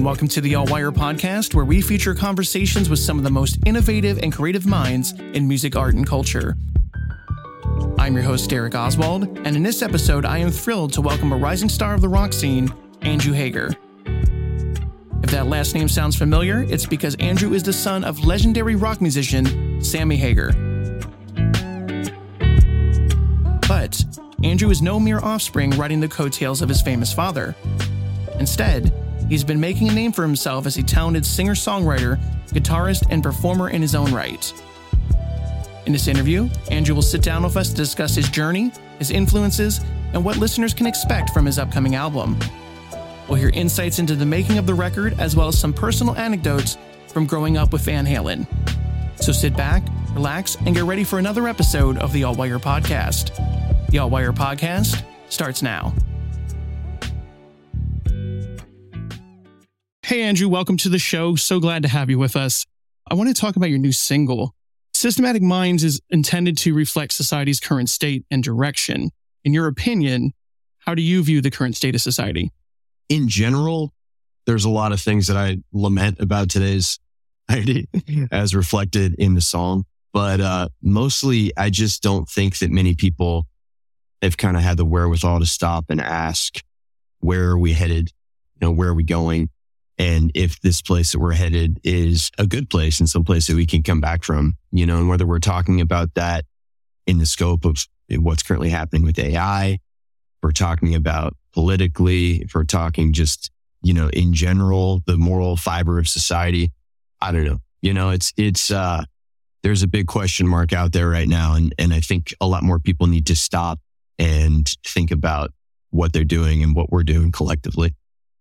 and welcome to the Altwire podcast, where we feature conversations with some of the most innovative and creative minds in music, art, and culture. I'm your host, Derek Oswald, and in this episode, I am thrilled to welcome a rising star of the rock scene, Andrew Hagar. If that last name sounds familiar, it's because Andrew is the son of legendary rock musician Sammy Hagar. But Andrew is no mere offspring riding the coattails of his famous father. Instead, he's been making a name for himself as a talented singer songwriter, guitarist, and performer in his own right. In this interview, Andrew will sit down with us to discuss his journey, his influences, and what listeners can expect from his upcoming album. We'll hear insights into the making of the record as well as some personal anecdotes from growing up with Van Halen. So sit back, relax, and get ready for another episode of the Altwire Podcast. The Altwire Podcast starts now. Hey, Andrew, welcome to the show. So glad to have you with us. I want to talk about your new single. Systematic Minds is intended to reflect society's current state and direction. In your opinion, how do you view the current state of society? In general, there's a lot of things that I lament about today's society as reflected in the song. But uh, mostly, I just don't think that many people have kind of had the wherewithal to stop and ask, where are we headed? You know, where are we going? And if this place that we're headed is a good place and some place that we can come back from, you know, and whether we're talking about that in the scope of what's currently happening with AI, we're talking about politically, if we're talking just, you know, in general, the moral fiber of society. I don't know. You know, it's, it's, uh, there's a big question mark out there right now. And, and I think a lot more people need to stop and think about what they're doing and what we're doing collectively.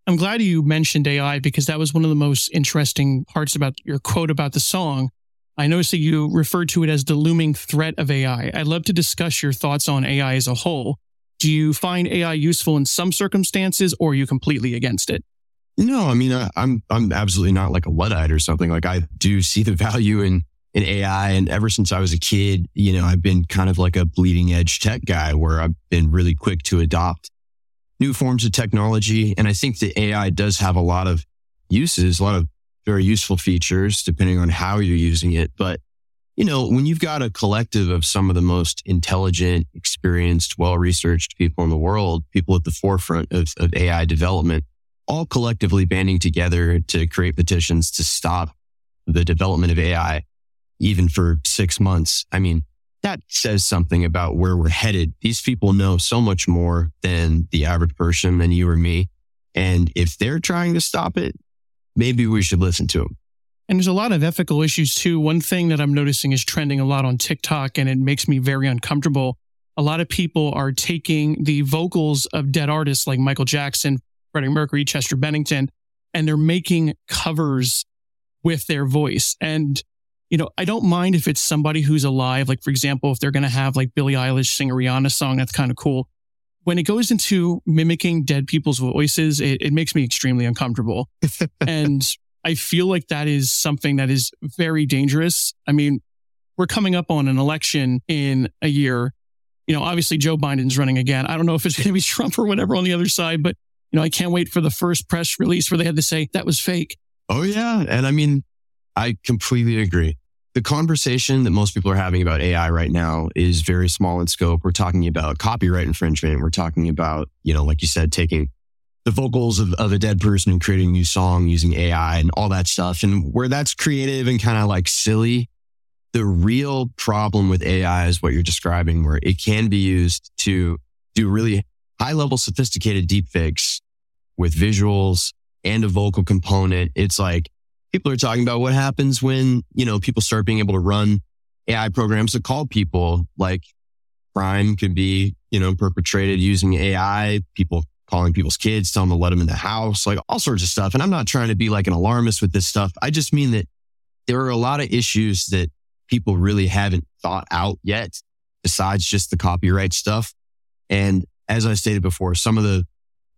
I'm glad you mentioned AI because that was one of the most interesting parts about your quote about the song. I noticed that you referred to it as the looming threat of AI. I'd love to discuss your thoughts on AI as a whole. Do you find AI useful in some circumstances or are you completely against it? No, I mean, I, I'm, I'm absolutely not like a Luddite or something. Like I do see the value in, in AI. And ever since I was a kid, you know, I've been kind of like a bleeding edge tech guy where I've been really quick to adopt new forms of technology. And I think the AI does have a lot of uses, a lot of very useful features, depending on how you're using it. But, you know, when you've got a collective of some of the most intelligent, experienced, well researched people in the world, people at the forefront of, of AI development, all collectively banding together to create petitions to stop the development of AI, even for six months. I mean, that says something about where we're headed. These people know so much more than the average person, than you or me. And if they're trying to stop it, maybe we should listen to them. And there's a lot of ethical issues too. One thing that I'm noticing is trending a lot on TikTok and it makes me very uncomfortable. A lot of people are taking the vocals of dead artists like Michael Jackson, Freddie Mercury, Chester Bennington, and they're making covers with their voice. And you know, I don't mind if it's somebody who's alive. Like, for example, if they're going to have like Billie Eilish sing a Rihanna song, that's kind of cool. When it goes into mimicking dead people's voices, it, it makes me extremely uncomfortable. and I feel like that is something that is very dangerous. I mean, we're coming up on an election in a year. You know, obviously Joe Biden's running again. I don't know if it's going to be Trump or whatever on the other side, but you know, I can't wait for the first press release where they had to say that was fake. Oh yeah. And I mean, I completely agree. The conversation that most people are having about AI right now is very small in scope. We're talking about copyright infringement. We're talking about, you know, like you said, taking the vocals of, of a dead person and creating a new song using AI and all that stuff. And where that's creative and kind of like silly, the real problem with AI is what you're describing, where it can be used to do really high level sophisticated deepfakes with visuals and a vocal component. It's like people are talking about what happens when, you know, people start being able to run AI programs to call people like crime could be, you know, perpetrated using AI, people calling people's kids, telling them to let them in the house, like all sorts of stuff. And I'm not trying to be like an alarmist with this stuff. I just mean that there are a lot of issues that people really haven't thought out yet besides just the copyright stuff. And as I stated before, some of the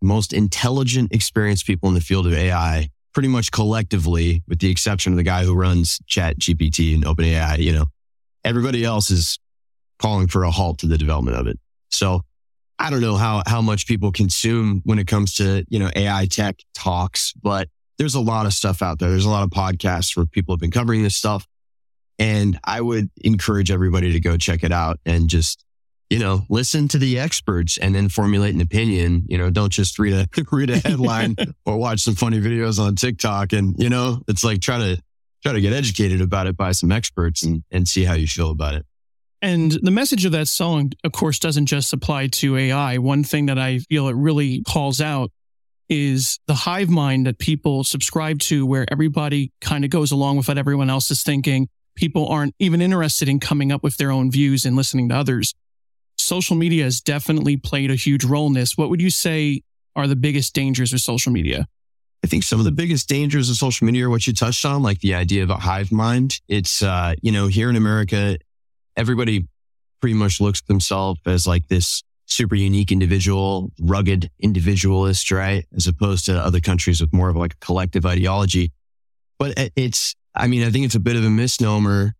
most intelligent, experienced people in the field of AI pretty much collectively, with the exception of the guy who runs Chat GPT and OpenAI, you know, everybody else is calling for a halt to the development of it. So I don't know how, how much people consume when it comes to, you know, AI tech talks, but there's a lot of stuff out there. There's a lot of podcasts where people have been covering this stuff. And I would encourage everybody to go check it out and just, you know, listen to the experts and then formulate an opinion. You know, don't just read a read a headline or watch some funny videos on TikTok. And, you know, it's like try to try to get educated about it by some experts and, and see how you feel about it. And the message of that song, of course, doesn't just apply to AI. One thing that I feel it really calls out is the hive mind that people subscribe to, where everybody kind of goes along with what everyone else is thinking. People aren't even interested in coming up with their own views and listening to others. Social media has definitely played a huge role in this. What would you say are the biggest dangers of social media? I think some of the biggest dangers of social media are what you touched on, like the idea of a hive mind. It's, uh, you know, here in America, everybody pretty much looks at themselves as like this super unique individual, rugged individualist, right? As opposed to other countries with more of like a collective ideology. But it's, I mean, I think it's a bit of a misnomer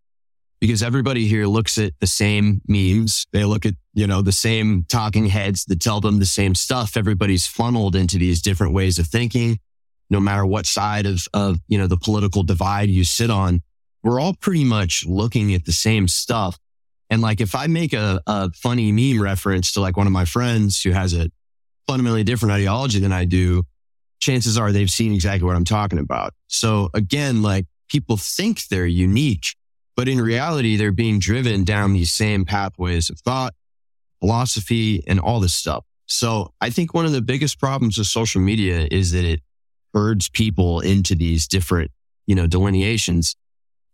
because everybody here looks at the same memes. They look at, you know, the same talking heads that tell them the same stuff. Everybody's funneled into these different ways of thinking no matter what side of, of, you know, the political divide you sit on, we're all pretty much looking at the same stuff. And like, if I make a, a funny meme reference to like one of my friends who has a fundamentally different ideology than I do, chances are they've seen exactly what I'm talking about. So again, like people think they're unique, but in reality, they're being driven down these same pathways of thought, philosophy, and all this stuff. So I think one of the biggest problems with social media is that it herds people into these different, you know, delineations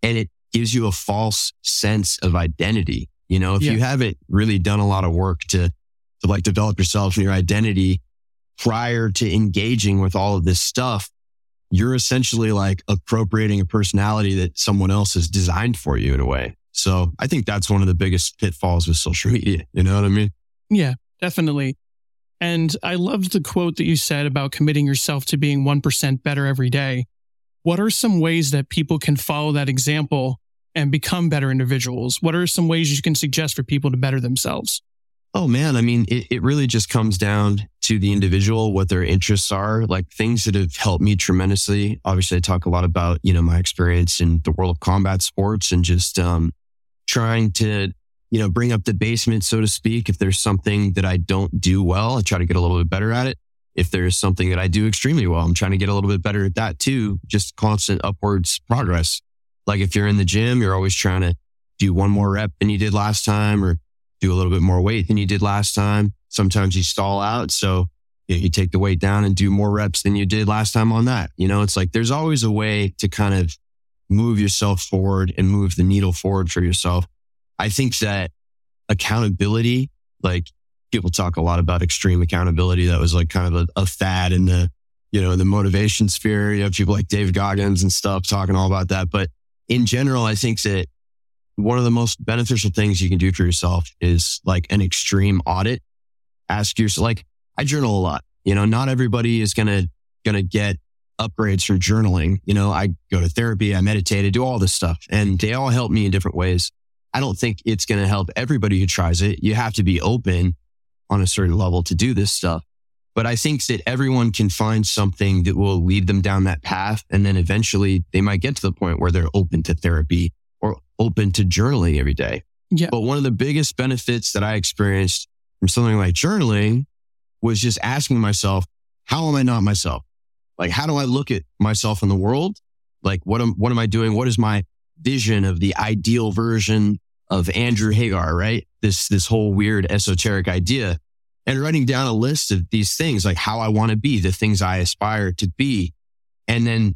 and it gives you a false sense of identity. You know, if yeah. you haven't really done a lot of work to, to like develop yourself and your identity prior to engaging with all of this stuff, you're essentially like appropriating a personality that someone else has designed for you in a way. So I think that's one of the biggest pitfalls with social media. You know what I mean? Yeah, definitely. And I loved the quote that you said about committing yourself to being 1% better every day. What are some ways that people can follow that example and become better individuals? What are some ways you can suggest for people to better themselves? Oh man, I mean, it, it really just comes down to the individual, what their interests are, like things that have helped me tremendously. Obviously, I talk a lot about, you know, my experience in the world of combat sports and just um, trying to you know, bring up the basement, so to speak. If there's something that I don't do well, I try to get a little bit better at it. If there's something that I do extremely well, I'm trying to get a little bit better at that too. Just constant upwards progress. Like if you're in the gym, you're always trying to do one more rep than you did last time or do a little bit more weight than you did last time. Sometimes you stall out. So you, take the weight down and do more reps than you did last time on that. You know, it's like there's always a way to kind of move yourself forward and move the needle forward for yourself. I think that accountability, like people talk a lot about extreme accountability. That was like kind of a, a fad in the, you know, the motivation sphere. You have people like Dave Goggins and stuff talking all about that. But in general, I think that one of the most beneficial things you can do for yourself is like an extreme audit. Ask yourself, like I journal a lot, you know, not everybody is going to, going to get upgrades from journaling. You know, I go to therapy, I meditate, I do all this stuff and they all help me in different ways. I don't think it's going to help everybody who tries it. You have to be open on a certain level to do this stuff. But I think that everyone can find something that will lead them down that path. And then eventually they might get to the point where they're open to therapy open to journaling every day. Yeah. But one of the biggest benefits that I experienced from something like journaling was just asking myself, how am I not myself? Like, how do I look at myself in the world? Like, what am, what am I doing? What is my vision of the ideal version of Andrew Hagar, right? This, this whole weird esoteric idea and writing down a list of these things, like how I want to be, the things I aspire to be. And then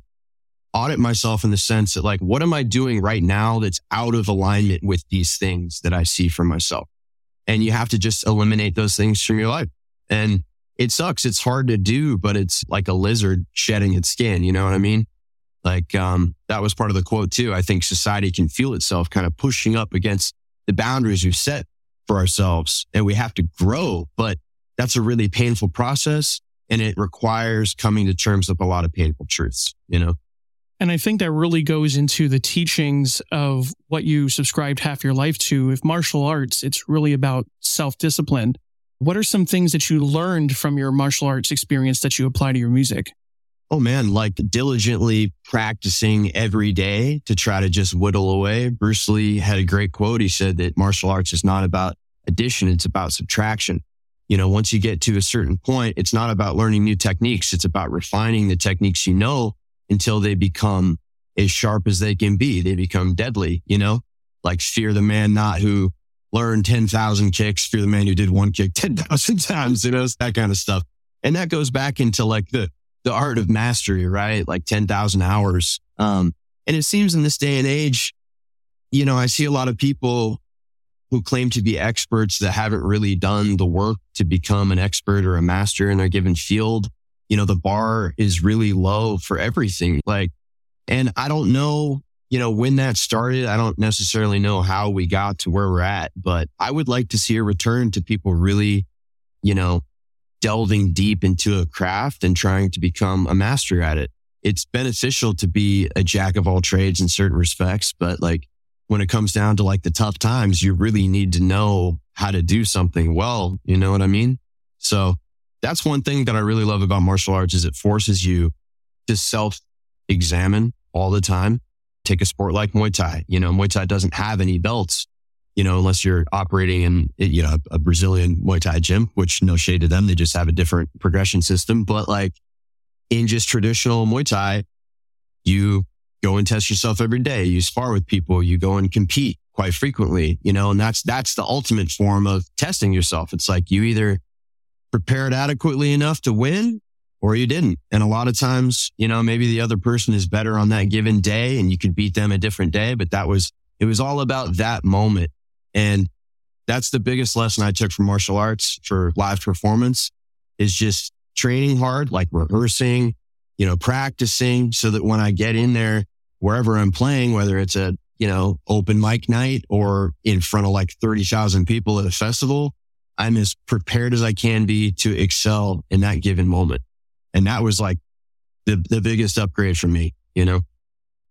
audit myself in the sense that like, what am I doing right now that's out of alignment with these things that I see for myself? And you have to just eliminate those things from your life. And it sucks. It's hard to do, but it's like a lizard shedding its skin. You know what I mean? Like, um, that was part of the quote too. I think society can feel itself kind of pushing up against the boundaries we've set for ourselves and we have to grow, but that's a really painful process and it requires coming to terms with a lot of painful truths, you know? And I think that really goes into the teachings of what you subscribed half your life to. If martial arts, it's really about self discipline. What are some things that you learned from your martial arts experience that you apply to your music? oh man, like diligently practicing every day to try to just whittle away. Bruce Lee had a great quote. He said that martial arts is not about addition. It's about subtraction. You know, once you get to a certain point, it's not about learning new techniques. It's about refining the techniques you know until they become as sharp as they can be. They become deadly, you know, like fear the man not who learned 10,000 kicks, fear the man who did one kick 10,000 times, you know, that kind of stuff. And that goes back into like the, the art of mastery, right? Like 10,000 hours. Um, and it seems in this day and age, you know, I see a lot of people who claim to be experts that haven't really done the work to become an expert or a master in their given field. You know, the bar is really low for everything. Like, and I don't know, you know, when that started. I don't necessarily know how we got to where we're at, but I would like to see a return to people really, you know, delving deep into a craft and trying to become a master at it. It's beneficial to be a jack of all trades in certain respects, but like when it comes down to like the tough times, you really need to know how to do something well. You know what I mean? So that's one thing that I really love about martial arts is it forces you to self examine all the time. Take a sport like Muay Thai. You know, Muay Thai doesn't have any belts you know, unless you're operating in, you know, a Brazilian Muay Thai gym, which no shade to them. They just have a different progression system. But like in just traditional Muay Thai, you go and test yourself every day. You spar with people. You go and compete quite frequently, you know, and that's, that's the ultimate form of testing yourself. It's like you either prepared adequately enough to win or you didn't. And a lot of times, you know, maybe the other person is better on that given day and you could beat them a different day, but that was, it was all about that moment and that's the biggest lesson I took from martial arts for live performance is just training hard, like rehearsing, you know, practicing so that when I get in there, wherever I'm playing, whether it's a, you know, open mic night or in front of like 30,000 people at a festival, I'm as prepared as I can be to excel in that given moment. And that was like the, the biggest upgrade for me, you know?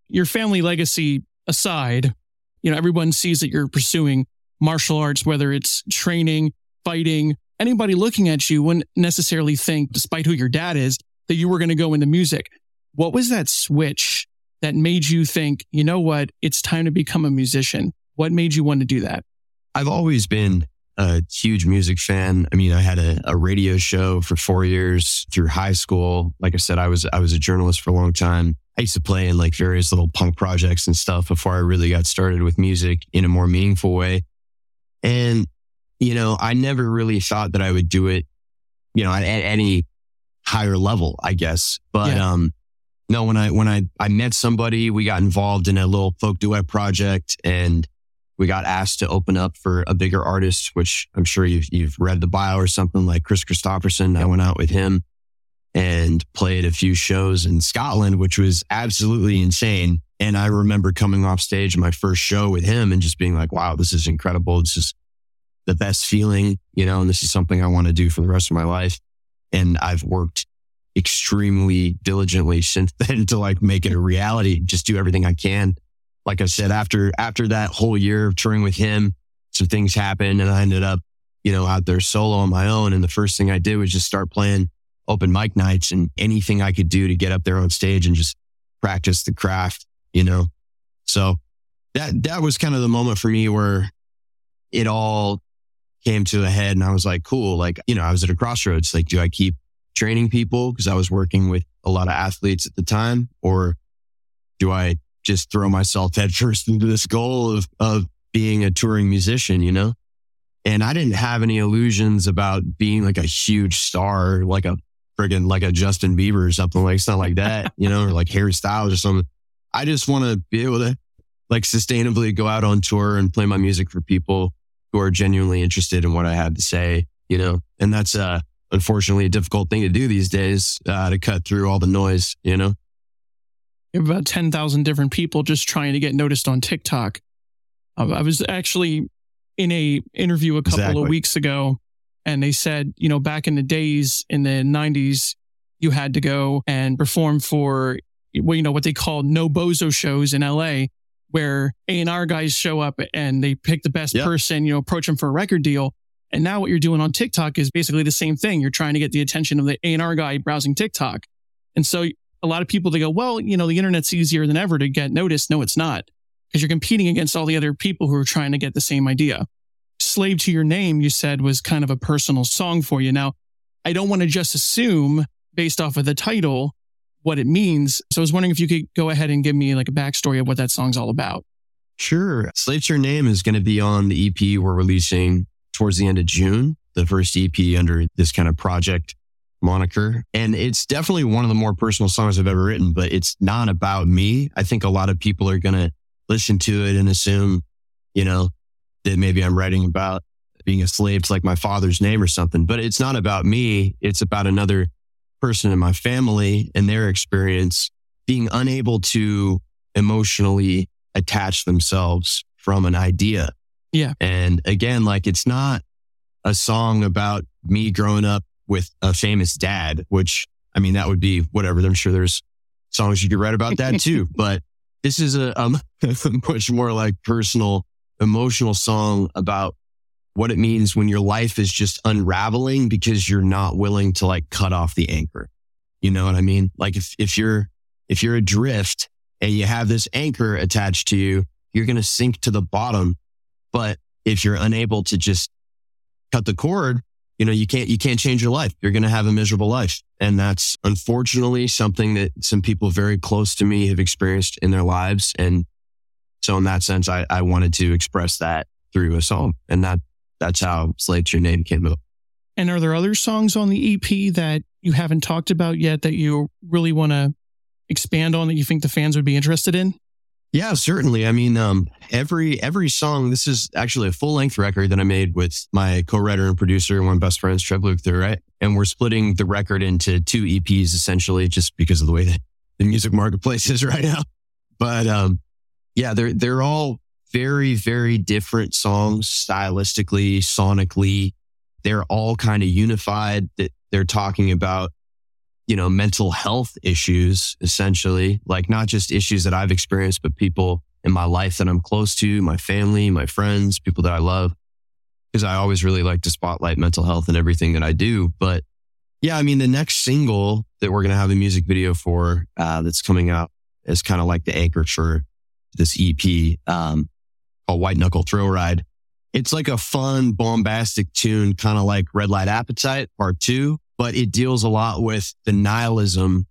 Your family legacy aside, you know, everyone sees that you're pursuing martial arts, whether it's training, fighting, anybody looking at you wouldn't necessarily think, despite who your dad is, that you were going to go into music. What was that switch that made you think, you know what, it's time to become a musician? What made you want to do that? I've always been a huge music fan. I mean, I had a, a, radio show for four years through high school. Like I said, I was I was a journalist for a long time. I used to play in like various little punk projects and stuff before I really got started with music in a more meaningful way. And, you know, I never really thought that I would do it, you know, at, at any higher level, I guess. But, yeah. um, no, when I, when I, I met somebody, we got involved in a little folk duet project and we got asked to open up for a bigger artist, which I'm sure you've, you've read the bio or something like Kris Kristofferson. I went out with him and played a few shows in Scotland, which was absolutely insane. And I remember coming off stage my first show with him and just being like, wow, this is incredible. This is the best feeling, you know, and this is something I want to do for the rest of my life. And I've worked extremely diligently since then to like make it a reality, just do everything I can. Like I said, after, after that whole year of touring with him, some things happened and I ended up, you know, out there solo on my own. And the first thing I did was just start playing open mic nights and anything I could do to get up there on stage and just practice the craft, you know? So that, that was kind of the moment for me where it all came to a head and I was like, cool. Like, you know, I was at a crossroads. Like, do I keep training people? Cause I was working with a lot of athletes at the time or do I just throw myself headfirst into this goal of, of being a touring musician, you know? And I didn't have any illusions about being like a huge star, like a friggin' like a Justin Bieber or something like something like that, you know, or like Harry Styles or something. I just want to be able to like sustainably go out on tour and play my music for people who are genuinely interested in what I have to say, you know, and that's, uh, unfortunately a difficult thing to do these days, uh, to cut through all the noise, you know? About 10,000 different people just trying to get noticed on TikTok. I was actually in a interview a couple exactly. of weeks ago and they said, you know, back in the days in the 90s, you had to go and perform for, well, you know, what they call no bozo shows in LA, where A&R guys show up and they pick the best yep. person, you know, approach them for a record deal. And now what you're doing on TikTok is basically the same thing. You're trying to get the attention of the A&R guy browsing TikTok. And so a lot of people, they go, well, you know, the internet's easier than ever to get noticed. No, it's not because you're competing against all the other people who are trying to get the same idea. Slave to Your Name, you said, was kind of a personal song for you. Now, I don't want to just assume based off of the title what it means. So I was wondering if you could go ahead and give me like a backstory of what that song's all about. Sure. Slave to Your Name is going to be on the EP we're releasing towards the end of June, the first EP under this kind of project moniker. And it's definitely one of the more personal songs I've ever written, but it's not about me. I think a lot of people are going to listen to it and assume, you know, that maybe I'm writing about being a slave to like my father's name or something, but it's not about me. It's about another person in my family and their experience being unable to emotionally attach themselves from an idea. Yeah. And again, like it's not a song about me growing up with a famous dad, which I mean, that would be whatever. I'm sure there's songs you could write about that too, but this is a, um, a much more like personal, emotional song about what it means when your life is just unraveling because you're not willing to like cut off the anchor. You know what I mean? Like if, if you're, if you're adrift and you have this anchor attached to you, you're going to sink to the bottom. But if you're unable to just cut the cord, you know, you can't, you can't change your life. You're going to have a miserable life. And that's unfortunately something that some people very close to me have experienced in their lives. And so in that sense, I, I wanted to express that through a song and that that's how Slave to Your Name came up. And are there other songs on the EP that you haven't talked about yet that you really want to expand on that you think the fans would be interested in? Yeah, certainly. I mean, um, every every song. This is actually a full length record that I made with my co-writer and producer, and one best friends, Trev Luther, right? And we're splitting the record into two EPs essentially, just because of the way that the music marketplace is right now. But um, yeah, they're they're all very, very different songs stylistically, sonically. They're all kind of unified that they're talking about, you know, mental health issues, essentially, like not just issues that I've experienced, but people in my life that I'm close to, my family, my friends, people that I love. Cause I always really like to spotlight mental health and everything that I do. But yeah, I mean, the next single that we're going to have a music video for, uh, that's coming out is kind of like the anchor for this EP. Um, called White Knuckle Thrill Ride. It's like a fun, bombastic tune, kind of like Red Light Appetite Part Two, but it deals a lot with the nihilism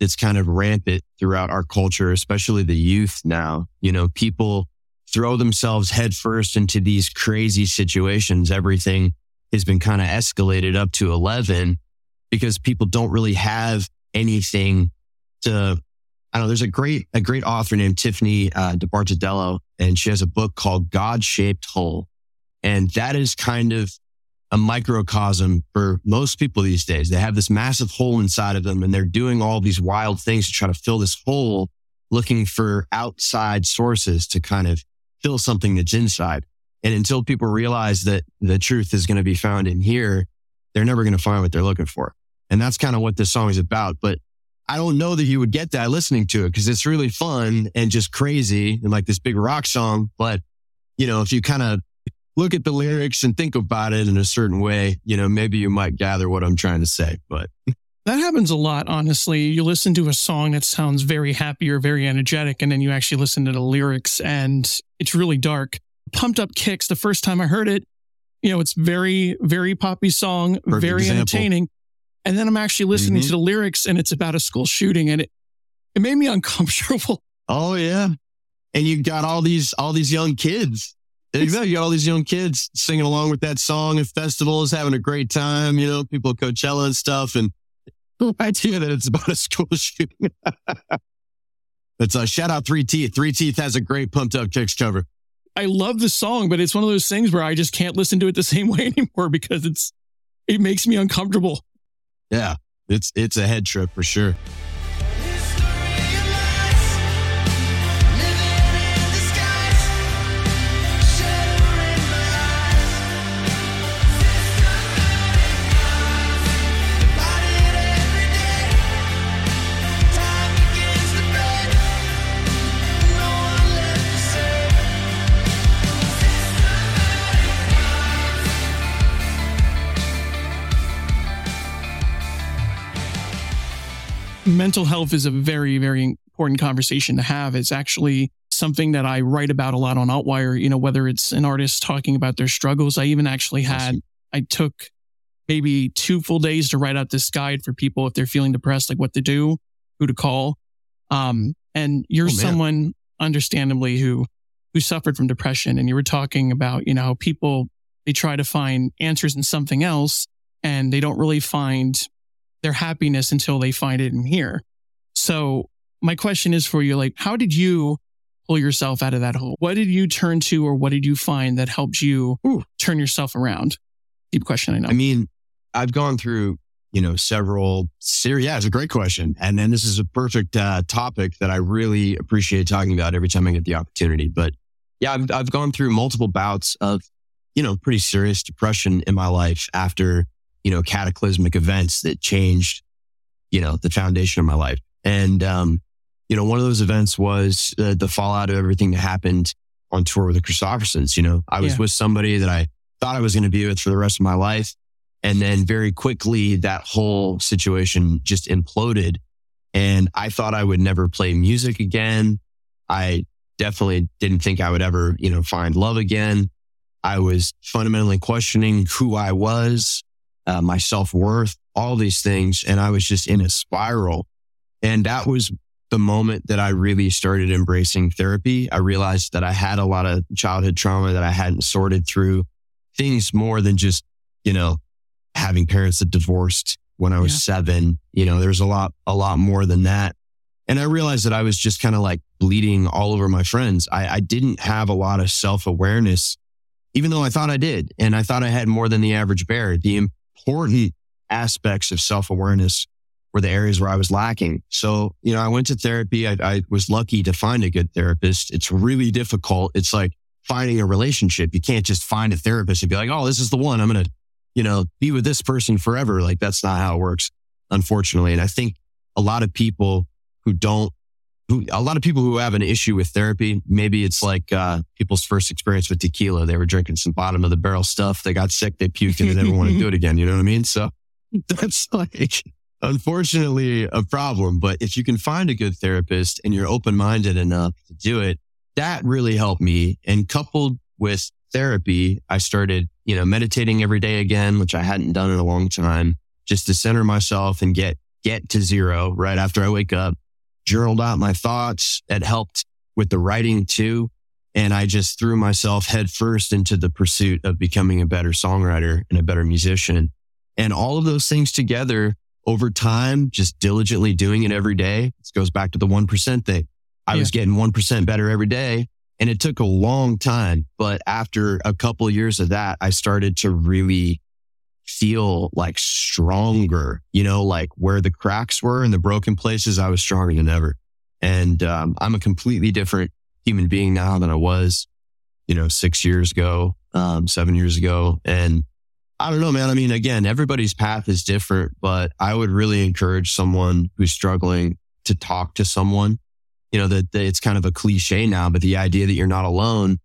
that's kind of rampant throughout our culture, especially the youth now. You know, people throw themselves headfirst into these crazy situations. Everything has been kind of escalated up to 11 because people don't really have anything to I know there's a great, a great author named Tiffany uh, DeBartoldello, and she has a book called God Shaped Hole. And that is kind of a microcosm for most people these days. They have this massive hole inside of them and they're doing all these wild things to try to fill this hole, looking for outside sources to kind of fill something that's inside. And until people realize that the truth is going to be found in here, they're never going to find what they're looking for. And that's kind of what this song is about. But I don't know that you would get that listening to it because it's really fun and just crazy and like this big rock song. But, you know, if you kind of look at the lyrics and think about it in a certain way, you know, maybe you might gather what I'm trying to say. But that happens a lot, honestly. You listen to a song that sounds very happy or very energetic, and then you actually listen to the lyrics and it's really dark. Pumped Up Kicks, the first time I heard it, you know, it's very, very poppy song, Perfect very example. entertaining. And then I'm actually listening mm-hmm. to the lyrics and it's about a school shooting and it, it made me uncomfortable. Oh yeah. And you've got all these, all these young kids. Exactly. You got all these young kids singing along with that song and festivals, having a great time, you know, people at Coachella and stuff. And the idea that it's about a school shooting. It's a shout out Three Teeth. Three Teeth has a great pumped up kicks cover. I love the song, but it's one of those things where I just can't listen to it the same way anymore because it's, it makes me uncomfortable. Yeah, it's it's a head trip for sure. Mental health is a very, very important conversation to have. It's actually something that I write about a lot on Altwire, you know, whether it's an artist talking about their struggles. I even actually had, I took maybe two full days to write out this guide for people if they're feeling depressed, like what to do, who to call. Um, and you're oh, someone understandably who, who suffered from depression. And you were talking about, you know, people, they try to find answers in something else and they don't really find their happiness until they find it in here. So my question is for you, like, how did you pull yourself out of that hole? What did you turn to or what did you find that helped you Ooh. turn yourself around? Deep question, I know. I mean, I've gone through, you know, several series. Yeah, it's a great question. And then this is a perfect uh, topic that I really appreciate talking about every time I get the opportunity. But yeah, I've, I've gone through multiple bouts of, you know, pretty serious depression in my life after, you know, cataclysmic events that changed, you know, the foundation of my life. And, um, you know, one of those events was uh, the fallout of everything that happened on tour with the Kristoffersons. You know, I was yeah. with somebody that I thought I was going to be with for the rest of my life. And then very quickly, that whole situation just imploded. And I thought I would never play music again. I definitely didn't think I would ever, you know, find love again. I was fundamentally questioning who I was, uh, my self worth, all these things. And I was just in a spiral. And that was the moment that I really started embracing therapy, I realized that I had a lot of childhood trauma that I hadn't sorted through things more than just, you know, having parents that divorced when I was yeah. seven. You know, there's a lot, a lot more than that. And I realized that I was just kind of like bleeding all over my friends. I, I didn't have a lot of self awareness, even though I thought I did. And I thought I had more than the average bear. The important aspects of self awareness were the areas where I was lacking. So, you know, I went to therapy. I, I was lucky to find a good therapist. It's really difficult. It's like finding a relationship. You can't just find a therapist and be like, oh, this is the one. I'm going to, you know, be with this person forever. Like that's not how it works, unfortunately. And I think a lot of people who don't, a lot of people who have an issue with therapy, maybe it's like uh, people's first experience with tequila. They were drinking some bottom of the barrel stuff. They got sick, they puked, and they never want to do it again. You know what I mean? So that's like unfortunately a problem. But if you can find a good therapist and you're open minded enough to do it, that really helped me. And coupled with therapy, I started, you know, meditating every day again, which I hadn't done in a long time, just to center myself and get, get to zero right after I wake up. Journaled out my thoughts. It helped with the writing too. And I just threw myself headfirst into the pursuit of becoming a better songwriter and a better musician. And all of those things together over time, just diligently doing it every day. This goes back to the 1% thing. I yeah. was getting 1% better every day and it took a long time. But after a couple of years of that, I started to really feel like stronger, you know, like where the cracks were and the broken places, I was stronger than ever. And um, I'm a completely different human being now than I was, you know, six years ago, um, seven years ago. And I don't know, man. I mean, again, everybody's path is different, but I would really encourage someone who's struggling to talk to someone. You know, that, that it's kind of a cliche now, but the idea that you're not alone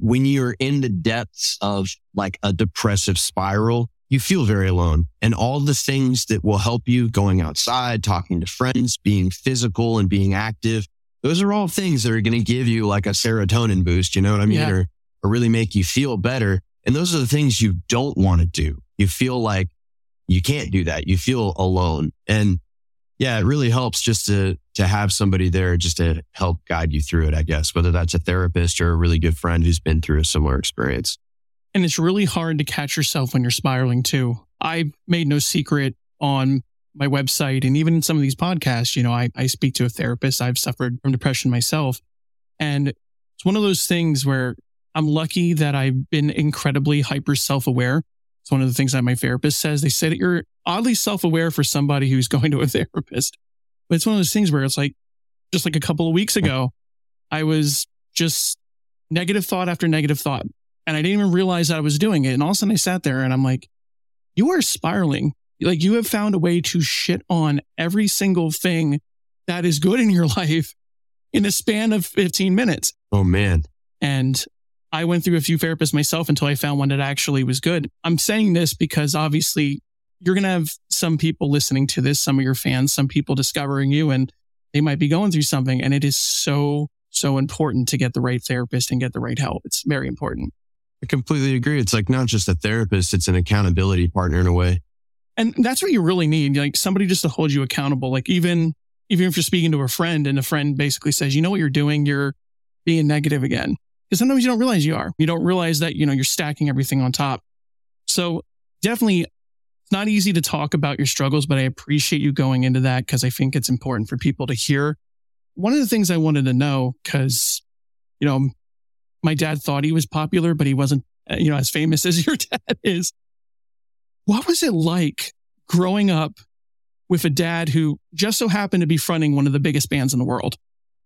when you're in the depths of like a depressive spiral, you feel very alone. And all the things that will help you going outside, talking to friends, being physical and being active, those are all things that are going to give you like a serotonin boost. You know what I mean? Yeah. Or, or really make you feel better. And those are the things you don't want to do. You feel like you can't do that. You feel alone. And yeah, it really helps just to, to have somebody there just to help guide you through it, I guess, whether that's a therapist or a really good friend who's been through a similar experience. And it's really hard to catch yourself when you're spiraling too. I've made no secret on my website and even in some of these podcasts, you know, I, I speak to a therapist. I've suffered from depression myself. And it's one of those things where I'm lucky that I've been incredibly hyper self aware. It's one of the things that my therapist says. They said you're oddly self aware for somebody who's going to a therapist. But it's one of those things where it's like, just like a couple of weeks ago, I was just negative thought after negative thought. And I didn't even realize that I was doing it. And all of a sudden I sat there and I'm like, you are spiraling. Like you have found a way to shit on every single thing that is good in your life in a span of 15 minutes. Oh man. And I went through a few therapists myself until I found one that actually was good. I'm saying this because obviously you're going to have some people listening to this, some of your fans, some people discovering you, and they might be going through something. And it is so, so important to get the right therapist and get the right help. It's very important. I completely agree. It's like not just a therapist, it's an accountability partner in a way. And that's what you really need. Like somebody just to hold you accountable. Like even, even if you're speaking to a friend and a friend basically says, you know what you're doing? You're being negative again. Because sometimes you don't realize you are. You don't realize that, you know, you're stacking everything on top. So definitely it's not easy to talk about your struggles, but I appreciate you going into that because I think it's important for people to hear. One of the things I wanted to know, because, you know, my dad thought he was popular, but he wasn't, uh, you know, as famous as your dad is. What was it like growing up with a dad who just so happened to be fronting one of the biggest bands in the world?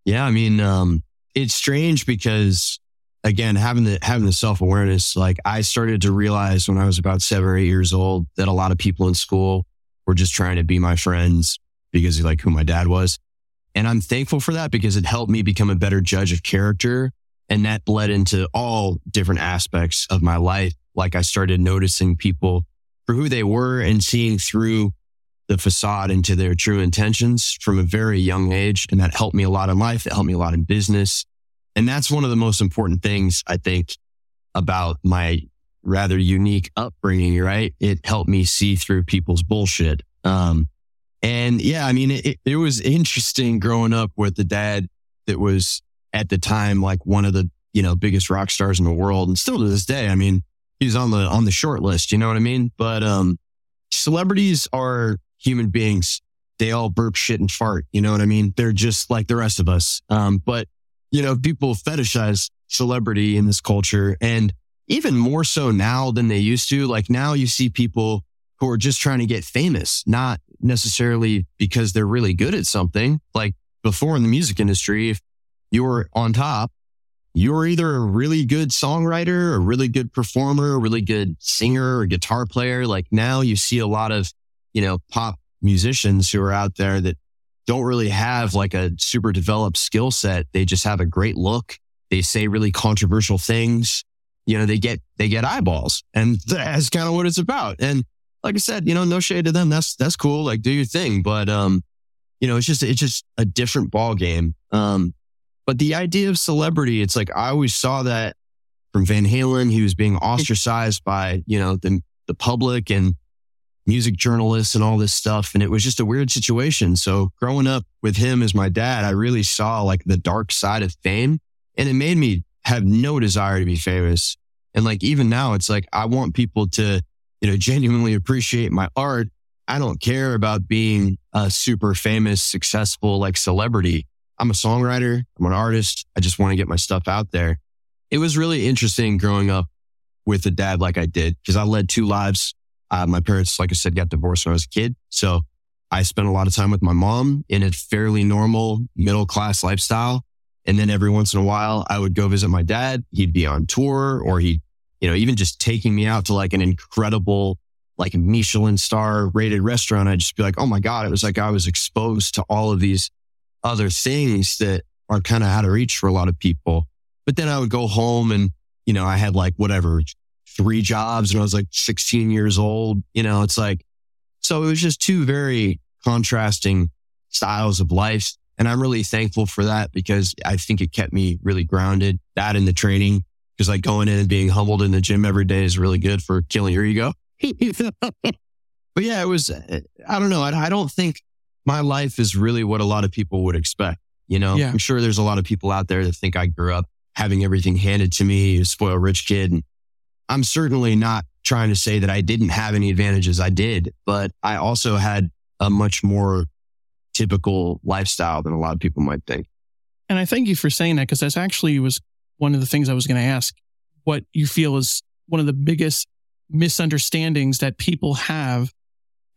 Yeah, I mean, um, it's strange because again, having the having the self awareness, like I started to realize when I was about seven or eight years old that a lot of people in school were just trying to be my friends because of like who my dad was. And I'm thankful for that because it helped me become a better judge of character. And that bled into all different aspects of my life. Like I started noticing people for who they were and seeing through the facade into their true intentions from a very young age. And that helped me a lot in life. It helped me a lot in business. And that's one of the most important things I think about my rather unique upbringing, right? It helped me see through people's bullshit. Um, and yeah, I mean, it, it was interesting growing up with the dad that was at the time like one of the, you know, biggest rock stars in the world. And still to this day, I mean, he's on the, on the short list, you know what I mean? But, um, celebrities are human beings. They all burp shit and fart. You know what I mean? They're just like the rest of us. Um, but you know, people fetishize celebrity in this culture and even more so now than they used to. Like now you see people who are just trying to get famous, not necessarily because they're really good at something. Like before in the music industry, if you were on top, you're either a really good songwriter, a really good performer, a really good singer or guitar player. Like now you see a lot of, you know, pop musicians who are out there that don't really have like a super developed skill set. They just have a great look. They say really controversial things. You know, they get, they get eyeballs and that's kind of what it's about. And like I said, you know, no shade to them. That's, that's cool. Like do your thing. But, um, you know, it's just, it's just a different ball game. Um, but the idea of celebrity, it's like I always saw that from Van Halen. He was being ostracized by, you know, the, the public and music journalists and all this stuff. And it was just a weird situation. So growing up with him as my dad, I really saw like the dark side of fame and it made me have no desire to be famous. And like, even now it's like, I want people to, you know, genuinely appreciate my art. I don't care about being a super famous, successful, like celebrity. I'm a songwriter. I'm an artist. I just want to get my stuff out there. It was really interesting growing up with a dad like I did because I led two lives uh, my parents, like I said, got divorced when I was a kid. So I spent a lot of time with my mom in a fairly normal middle class lifestyle. And then every once in a while, I would go visit my dad. He'd be on tour or he, you know, even just taking me out to like an incredible, like Michelin star rated restaurant. I'd just be like, oh my God, it was like I was exposed to all of these other things that are kind of out of reach for a lot of people. But then I would go home and, you know, I had like whatever, three jobs and I was like 16 years old. You know, it's like, so it was just two very contrasting styles of life. And I'm really thankful for that because I think it kept me really grounded. That in the training, because like going in and being humbled in the gym every day is really good for killing your ego. but yeah, it was, I don't know. I, I don't think my life is really what a lot of people would expect. You know, yeah. I'm sure there's a lot of people out there that think I grew up having everything handed to me, a spoiled rich kid. And I'm certainly not trying to say that I didn't have any advantages. I did, but I also had a much more typical lifestyle than a lot of people might think. And I thank you for saying that because that's actually was one of the things I was going to ask. What you feel is one of the biggest misunderstandings that people have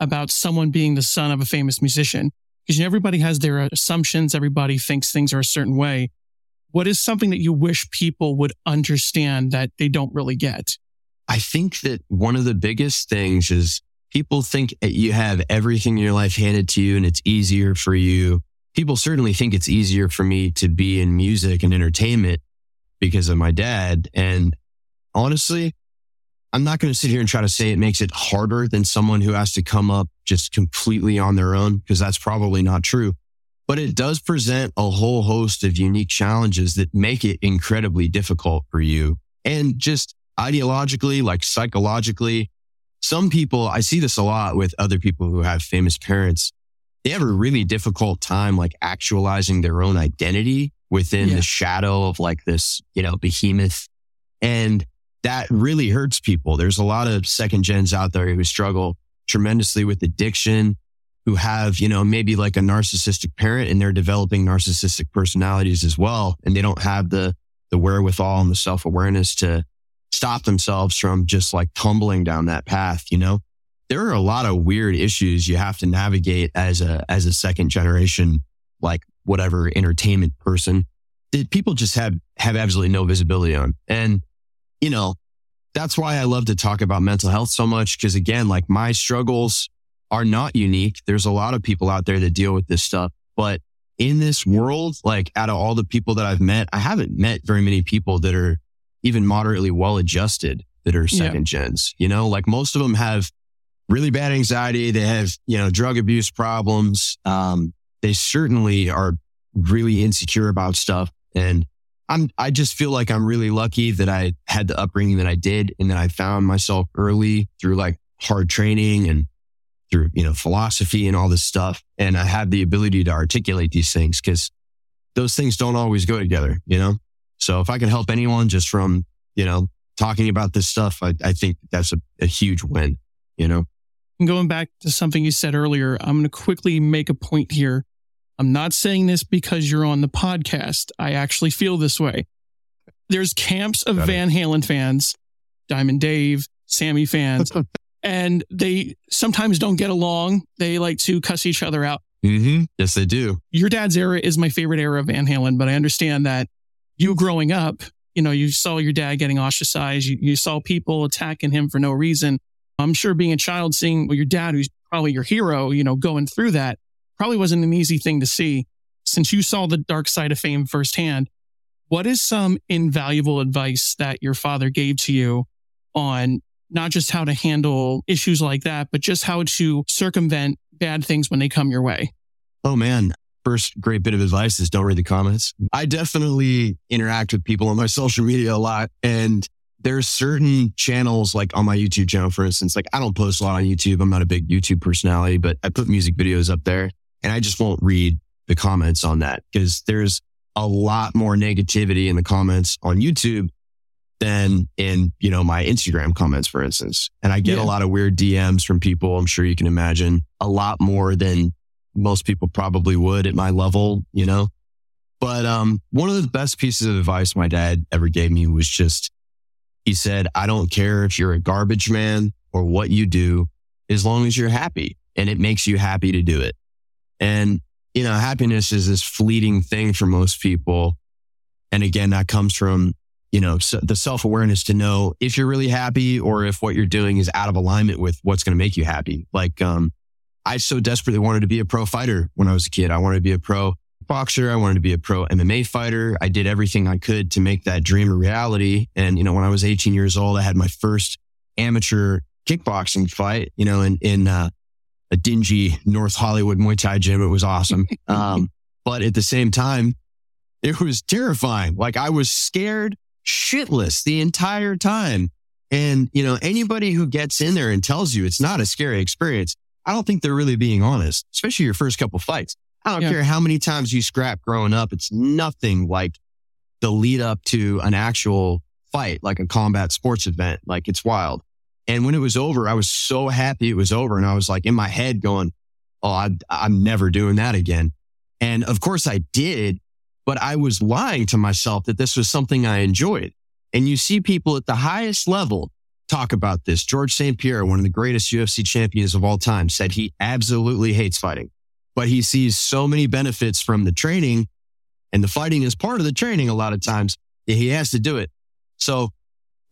about someone being the son of a famous musician. Because everybody has their assumptions. Everybody thinks things are a certain way. What is something that you wish people would understand that they don't really get? I think that one of the biggest things is people think you have everything in your life handed to you and it's easier for you. People certainly think it's easier for me to be in music and entertainment because of my dad. And honestly, I'm not going to sit here and try to say it makes it harder than someone who has to come up just completely on their own, because that's probably not true. But it does present a whole host of unique challenges that make it incredibly difficult for you. And just ideologically, like psychologically, some people, I see this a lot with other people who have famous parents. They have a really difficult time like actualizing their own identity within yeah. the shadow of like this, you know, behemoth. And that really hurts people. There's a lot of second gens out there who struggle tremendously with addiction, who have, you know, maybe like a narcissistic parent and they're developing narcissistic personalities as well. And they don't have the, the wherewithal and the self awareness to stop themselves from just like tumbling down that path, you know? There are a lot of weird issues you have to navigate as a, as a second generation, like whatever entertainment person that people just have, have absolutely no visibility on. And you know, that's why I love to talk about mental health so much. Cause again, like my struggles are not unique. There's a lot of people out there that deal with this stuff, but in this world, like out of all the people that I've met, I haven't met very many people that are even moderately well adjusted that are second yeah. gens, you know, like most of them have really bad anxiety. They have, you know, drug abuse problems. Um, they certainly are really insecure about stuff. And I'm, I just feel like I'm really lucky that I had the upbringing that I did and that I found myself early through like hard training and through, you know, philosophy and all this stuff. And I have the ability to articulate these things because those things don't always go together, you know? So if I can help anyone just from, you know, talking about this stuff, I, I think that's a, a huge win, you know? And going back to something you said earlier, I'm going to quickly make a point here I'm not saying this because you're on the podcast. I actually feel this way. There's camps of Van Halen fans, Diamond Dave, Sammy fans, and they sometimes don't get along. They like to cuss each other out. Mm-hmm. Yes, they do. Your dad's era is my favorite era of Van Halen, but I understand that you growing up, you know, you saw your dad getting ostracized. You, you saw people attacking him for no reason. I'm sure being a child, seeing well, your dad, who's probably your hero, you know, going through that, probably wasn't an easy thing to see. Since you saw the dark side of fame firsthand, what is some invaluable advice that your father gave to you on not just how to handle issues like that, but just how to circumvent bad things when they come your way? Oh man. First great bit of advice is don't read the comments. I definitely interact with people on my social media a lot and there's certain channels like on my YouTube channel, for instance, like I don't post a lot on YouTube. I'm not a big YouTube personality, but I put music videos up there. And I just won't read the comments on that because there's a lot more negativity in the comments on YouTube than in, you know, my Instagram comments, for instance. And I get yeah. a lot of weird DMs from people. I'm sure you can imagine a lot more than most people probably would at my level, you know? But, um, one of the best pieces of advice my dad ever gave me was just, he said, I don't care if you're a garbage man or what you do, as long as you're happy and it makes you happy to do it. And, you know, happiness is this fleeting thing for most people. And again, that comes from, you know, so the self awareness to know if you're really happy or if what you're doing is out of alignment with what's going to make you happy. Like, um, I so desperately wanted to be a pro fighter when I was a kid. I wanted to be a pro boxer. I wanted to be a pro MMA fighter. I did everything I could to make that dream a reality. And, you know, when I was 18 years old, I had my first amateur kickboxing fight, you know, in, in, uh, a dingy North Hollywood Muay Thai gym. It was awesome. Um, but at the same time, it was terrifying. Like I was scared shitless the entire time. And, you know, anybody who gets in there and tells you it's not a scary experience, I don't think they're really being honest, especially your first couple fights. I don't yeah. care how many times you scrap growing up. It's nothing like the lead up to an actual fight, like a combat sports event. Like it's wild. And when it was over, I was so happy it was over. And I was like in my head going, Oh, I, I'm never doing that again. And of course I did, but I was lying to myself that this was something I enjoyed. And you see people at the highest level talk about this. George St. Pierre, one of the greatest UFC champions of all time, said he absolutely hates fighting, but he sees so many benefits from the training and the fighting is part of the training a lot of times. He has to do it. So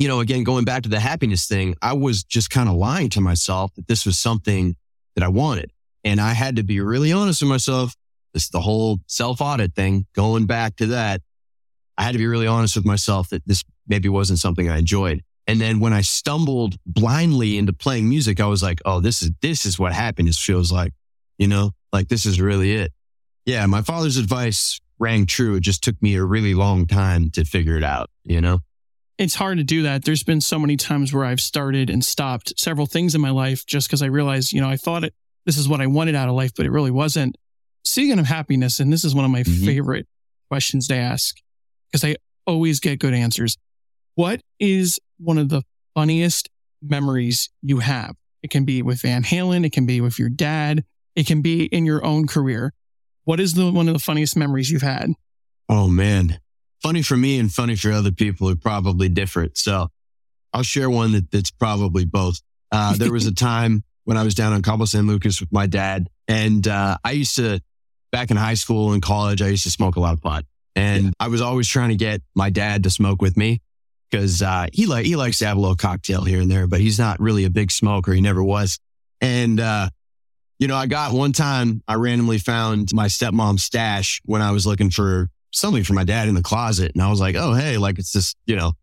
you know, again, going back to the happiness thing, I was just kind of lying to myself that this was something that I wanted. And I had to be really honest with myself. This the whole self audit thing, going back to that. I had to be really honest with myself that this maybe wasn't something I enjoyed. And then when I stumbled blindly into playing music, I was like, oh, this is, this is what happiness feels like, you know, like this is really it. Yeah. My father's advice rang true. It just took me a really long time to figure it out, you know? It's hard to do that. There's been so many times where I've started and stopped several things in my life just because I realized, you know, I thought it, this is what I wanted out of life, but it really wasn't. Speaking of happiness, and this is one of my mm-hmm. favorite questions to ask because I always get good answers. What is one of the funniest memories you have? It can be with Van Halen. It can be with your dad. It can be in your own career. What is the one of the funniest memories you've had? Oh man, funny for me and funny for other people are probably different. So I'll share one that, that's probably both. Uh, there was a time when I was down on Cabo San Lucas with my dad, and uh, I used to back in high school and college, I used to smoke a lot of pot. And yeah. I was always trying to get my dad to smoke with me because uh, he like he likes to have a little cocktail here and there, but he's not really a big smoker. He never was. And uh, you know, I got one time I randomly found my stepmom's stash when I was looking for something for my dad in the closet, and I was like, oh hey, like it's this you know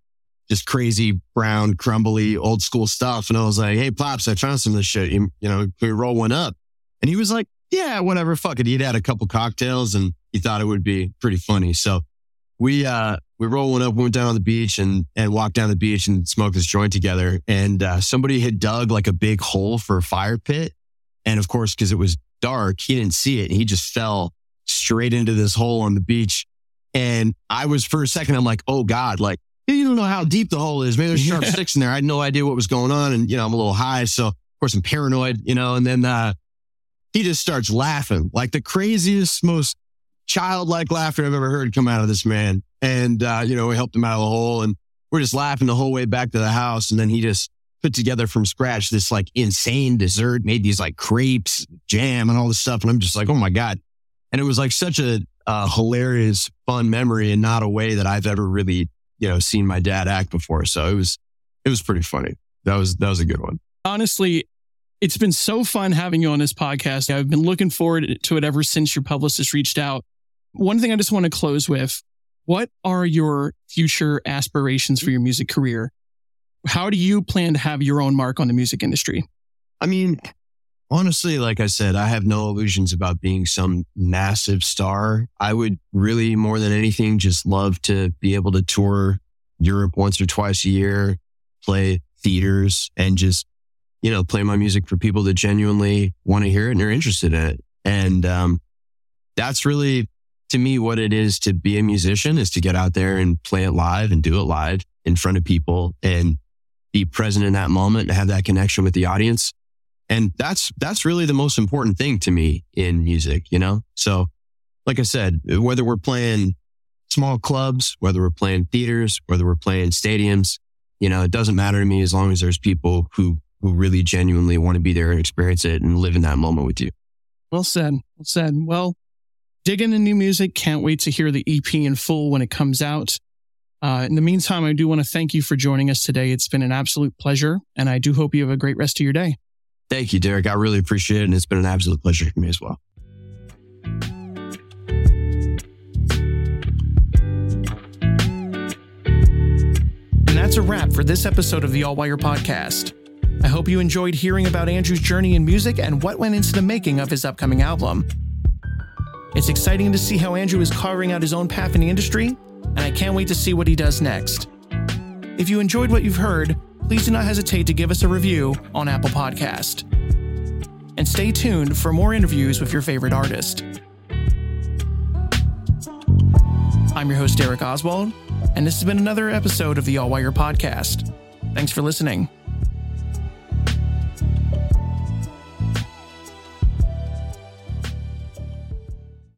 just crazy brown crumbly old school stuff, and I was like, hey pops, I found some of this shit. You, you know, we roll one up? And he was like, yeah, whatever, fuck it. He'd had a couple cocktails and he thought it would be pretty funny. So we, uh, we rolled one up, went down on the beach and, and walked down the beach and smoked this joint together. And, uh, somebody had dug like a big hole for a fire pit. And of course, cause it was dark, he didn't see it. And he just fell straight into this hole on the beach. And I was for a second, I'm like, oh God, like, you don't know how deep the hole is. Maybe there's sharp sticks in there. I had no idea what was going on. And, you know, I'm a little high. So of course I'm paranoid, you know, and then, uh, he just starts laughing like the craziest, most childlike laughter I've ever heard come out of this man. And, uh, you know, we helped him out of the hole and we're just laughing the whole way back to the house. And then he just put together from scratch this like insane dessert, made these like crepes, jam and all this stuff. And I'm just like, oh my God. And it was like such a uh, hilarious, fun memory and not a way that I've ever really, you know, seen my dad act before. So it was, it was pretty funny. That was, that was a good one. Honestly, it's been so fun having you on this podcast. I've been looking forward to it ever since your publicist reached out. One thing I just want to close with what are your future aspirations for your music career? How do you plan to have your own mark on the music industry? I mean, honestly, like I said, I have no illusions about being some massive star. I would really, more than anything, just love to be able to tour Europe once or twice a year, play theaters, and just you know, play my music for people that genuinely want to hear it and are interested in it. And um, that's really, to me, what it is to be a musician is to get out there and play it live and do it live in front of people and be present in that moment and have that connection with the audience. And that's, that's really the most important thing to me in music, you know? So, like I said, whether we're playing small clubs, whether we're playing theaters, whether we're playing stadiums, you know, it doesn't matter to me as long as there's people who who really genuinely want to be there and experience it and live in that moment with you. Well said. Well said. Well, dig into new music. Can't wait to hear the EP in full when it comes out. Uh, in the meantime, I do want to thank you for joining us today. It's been an absolute pleasure, and I do hope you have a great rest of your day. Thank you, Derek. I really appreciate it, and it's been an absolute pleasure for me as well. And that's a wrap for this episode of the Altwire Podcast. I hope you enjoyed hearing about Andrew's journey in music and what went into the making of his upcoming album. It's exciting to see how Andrew is carving out his own path in the industry, and I can't wait to see what he does next. If you enjoyed what you've heard, please do not hesitate to give us a review on Apple Podcast. And stay tuned for more interviews with your favorite artist. I'm your host, Derek Oswald, and this has been another episode of the Altwire Podcast. Thanks for listening.